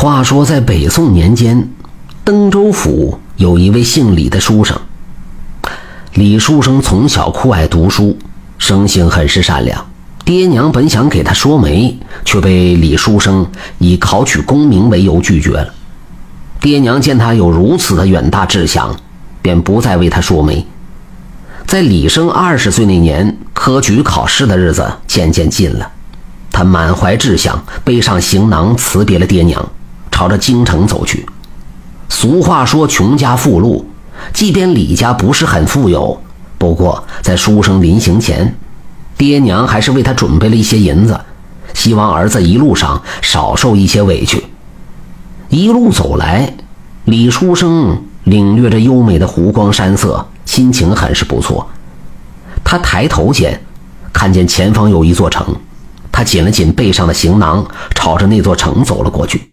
话说，在北宋年间，登州府有一位姓李的书生。李书生从小酷爱读书，生性很是善良。爹娘本想给他说媒，却被李书生以考取功名为由拒绝了。爹娘见他有如此的远大志向，便不再为他说媒。在李生二十岁那年，科举考试的日子渐渐近了，他满怀志向，背上行囊辞别了爹娘。朝着京城走去。俗话说“穷家富路”，即便李家不是很富有，不过在书生临行前，爹娘还是为他准备了一些银子，希望儿子一路上少受一些委屈。一路走来，李书生领略着优美的湖光山色，心情很是不错。他抬头间，看见前方有一座城，他紧了紧背上的行囊，朝着那座城走了过去。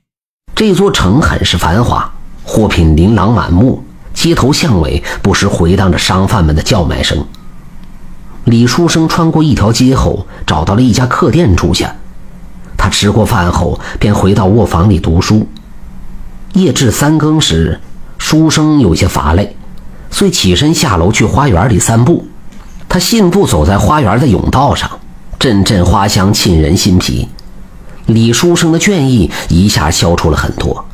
这座城很是繁华，货品琳琅满目，街头巷尾不时回荡着商贩们的叫卖声。李书生穿过一条街后，找到了一家客店住下。他吃过饭后，便回到卧房里读书。夜至三更时，书生有些乏累，遂起身下楼去花园里散步。他信步走在花园的甬道上，阵阵花香沁人心脾。李书生的倦意一下消除了很多，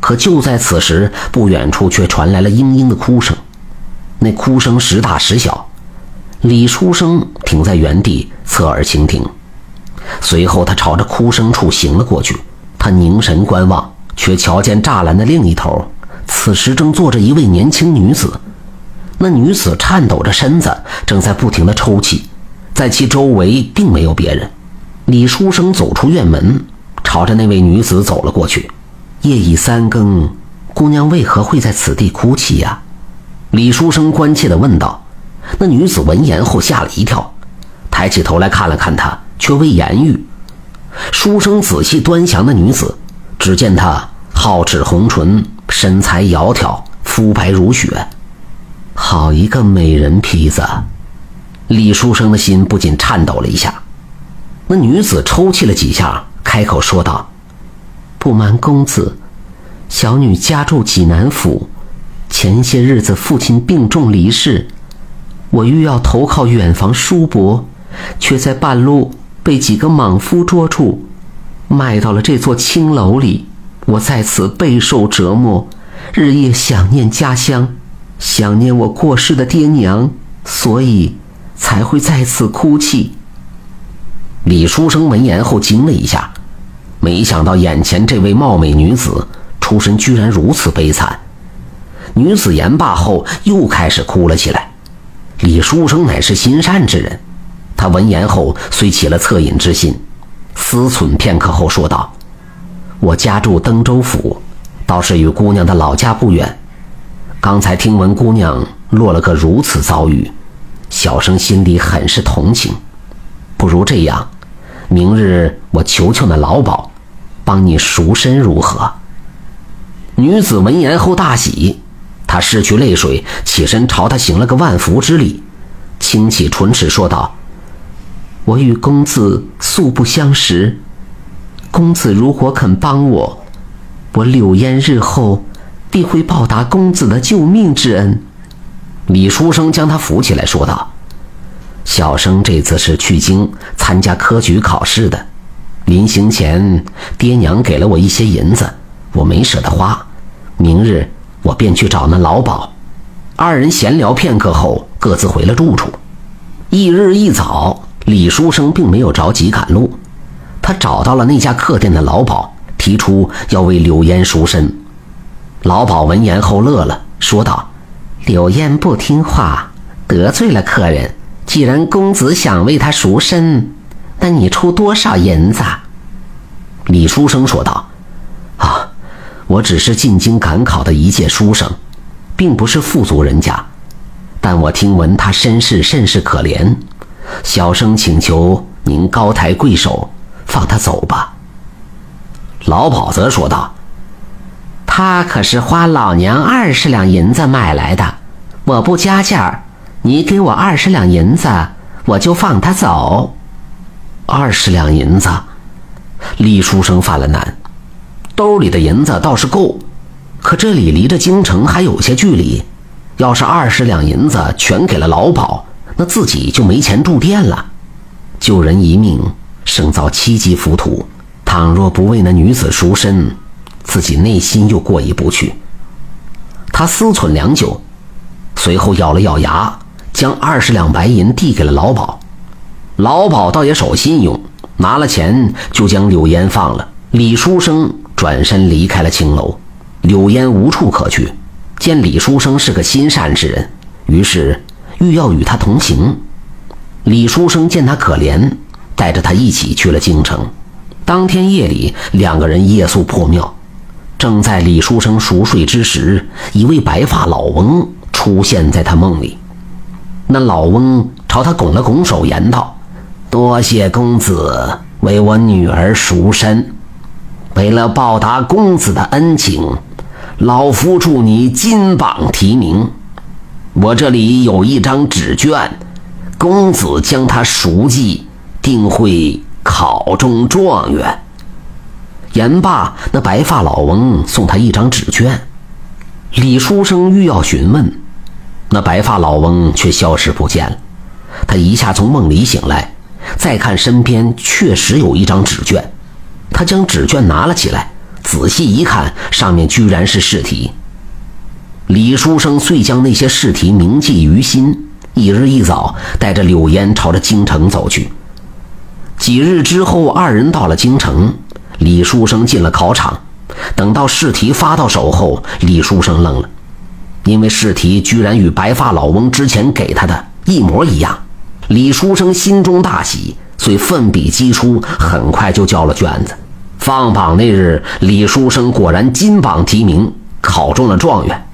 可就在此时，不远处却传来了嘤嘤的哭声。那哭声时大时小，李书生停在原地，侧耳倾听。随后，他朝着哭声处行了过去。他凝神观望，却瞧见栅栏的另一头，此时正坐着一位年轻女子。那女子颤抖着身子，正在不停地抽泣，在其周围并没有别人。李书生走出院门，朝着那位女子走了过去。夜已三更，姑娘为何会在此地哭泣呀？李书生关切地问道。那女子闻言后吓了一跳，抬起头来看了看他，却未言语。书生仔细端详那女子，只见她皓齿红唇，身材窈窕，肤白如雪，好一个美人坯子。李书生的心不禁颤抖了一下。那女子抽泣了几下，开口说道：“不瞒公子，小女家住济南府，前些日子父亲病重离世，我欲要投靠远房叔伯，却在半路被几个莽夫捉住，卖到了这座青楼里。我在此备受折磨，日夜想念家乡，想念我过世的爹娘，所以才会在此哭泣。”李书生闻言后惊了一下，没想到眼前这位貌美女子出身居然如此悲惨。女子言罢后又开始哭了起来。李书生乃是心善之人，他闻言后虽起了恻隐之心，思忖片刻后说道：“我家住登州府，倒是与姑娘的老家不远。刚才听闻姑娘落了个如此遭遇，小生心里很是同情。不如这样。”明日我求求那老鸨，帮你赎身如何？女子闻言后大喜，她拭去泪水，起身朝他行了个万福之礼，轻启唇齿说道：“我与公子素不相识，公子如果肯帮我，我柳烟日后必会报答公子的救命之恩。”李书生将他扶起来，说道。小生这次是去京参加科举考试的，临行前爹娘给了我一些银子，我没舍得花。明日我便去找那老鸨。二人闲聊片刻后，各自回了住处。翌日一早，李书生并没有着急赶路，他找到了那家客店的老鸨，提出要为柳烟赎身。老鸨闻言后乐了，说道：“柳烟不听话，得罪了客人。”既然公子想为他赎身，那你出多少银子？李书生说道：“啊，我只是进京赶考的一介书生，并不是富足人家。但我听闻他身世甚是可怜，小生请求您高抬贵手，放他走吧。”老鸨则说道：“他可是花老娘二十两银子买来的，我不加价。”你给我二十两银子，我就放他走。二十两银子，李书生犯了难。兜里的银子倒是够，可这里离着京城还有些距离。要是二十两银子全给了老鸨，那自己就没钱住店了。救人一命胜造七级浮屠，倘若不为那女子赎身，自己内心又过意不去。他思忖良久，随后咬了咬牙，将二十两白银递给了老鸨。老鸨倒也守信用，拿了钱就将柳烟放了。李书生转身离开了青楼，柳烟无处可去。见李书生是个心善之人，于是欲要与他同行。李书生见他可怜，带着他一起去了京城。当天夜里，两个人夜宿破庙。正在李书生熟睡之时，一位白发老翁出现在他梦里。那老翁朝他拱了拱手，言道：“多谢公子为我女儿赎身，为了报答公子的恩情。”老夫祝你金榜题名，我这里有一张纸卷，公子将它熟记，定会考中状元。言罢，那白发老翁送他一张纸卷。李书生欲要询问，那白发老翁却消失不见了。他一下从梦里醒来，再看身边确实有一张纸卷，他将纸卷拿了起来。仔细一看，上面居然是试题。李书生遂将那些试题铭记于心，一日一早带着柳烟朝着京城走去。几日之后，二人到了京城，李书生进了考场。等到试题发到手后，李书生愣了，因为试题居然与白发老翁之前给他的一模一样。李书生心中大喜，遂奋笔疾书，很快就交了卷子。放榜那日，李书生果然金榜题名，考中了状元。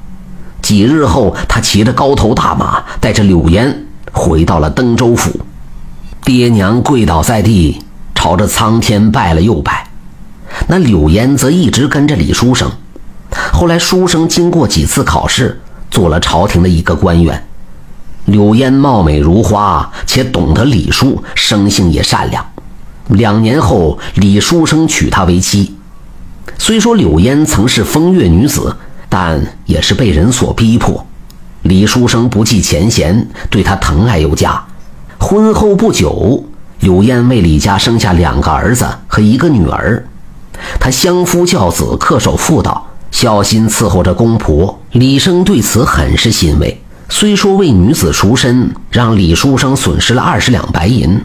几日后，他骑着高头大马，带着柳烟回到了登州府。爹娘跪倒在地，朝着苍天拜了又拜。那柳烟则一直跟着李书生。后来，书生经过几次考试，做了朝廷的一个官员。柳烟貌美如花，且懂得礼数，生性也善良。两年后，李书生娶她为妻。虽说柳烟曾是风月女子，但也是被人所逼迫。李书生不计前嫌，对她疼爱有加。婚后不久，柳烟为李家生下两个儿子和一个女儿。她相夫教子，恪守妇道，孝心伺候着公婆。李生对此很是欣慰。虽说为女子赎身，让李书生损失了二十两白银，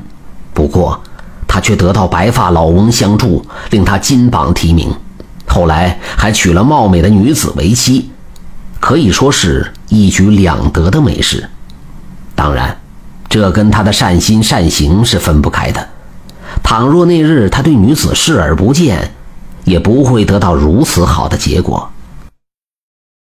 不过。他却得到白发老翁相助，令他金榜题名，后来还娶了貌美的女子为妻，可以说是一举两得的美事。当然，这跟他的善心善行是分不开的。倘若那日他对女子视而不见，也不会得到如此好的结果。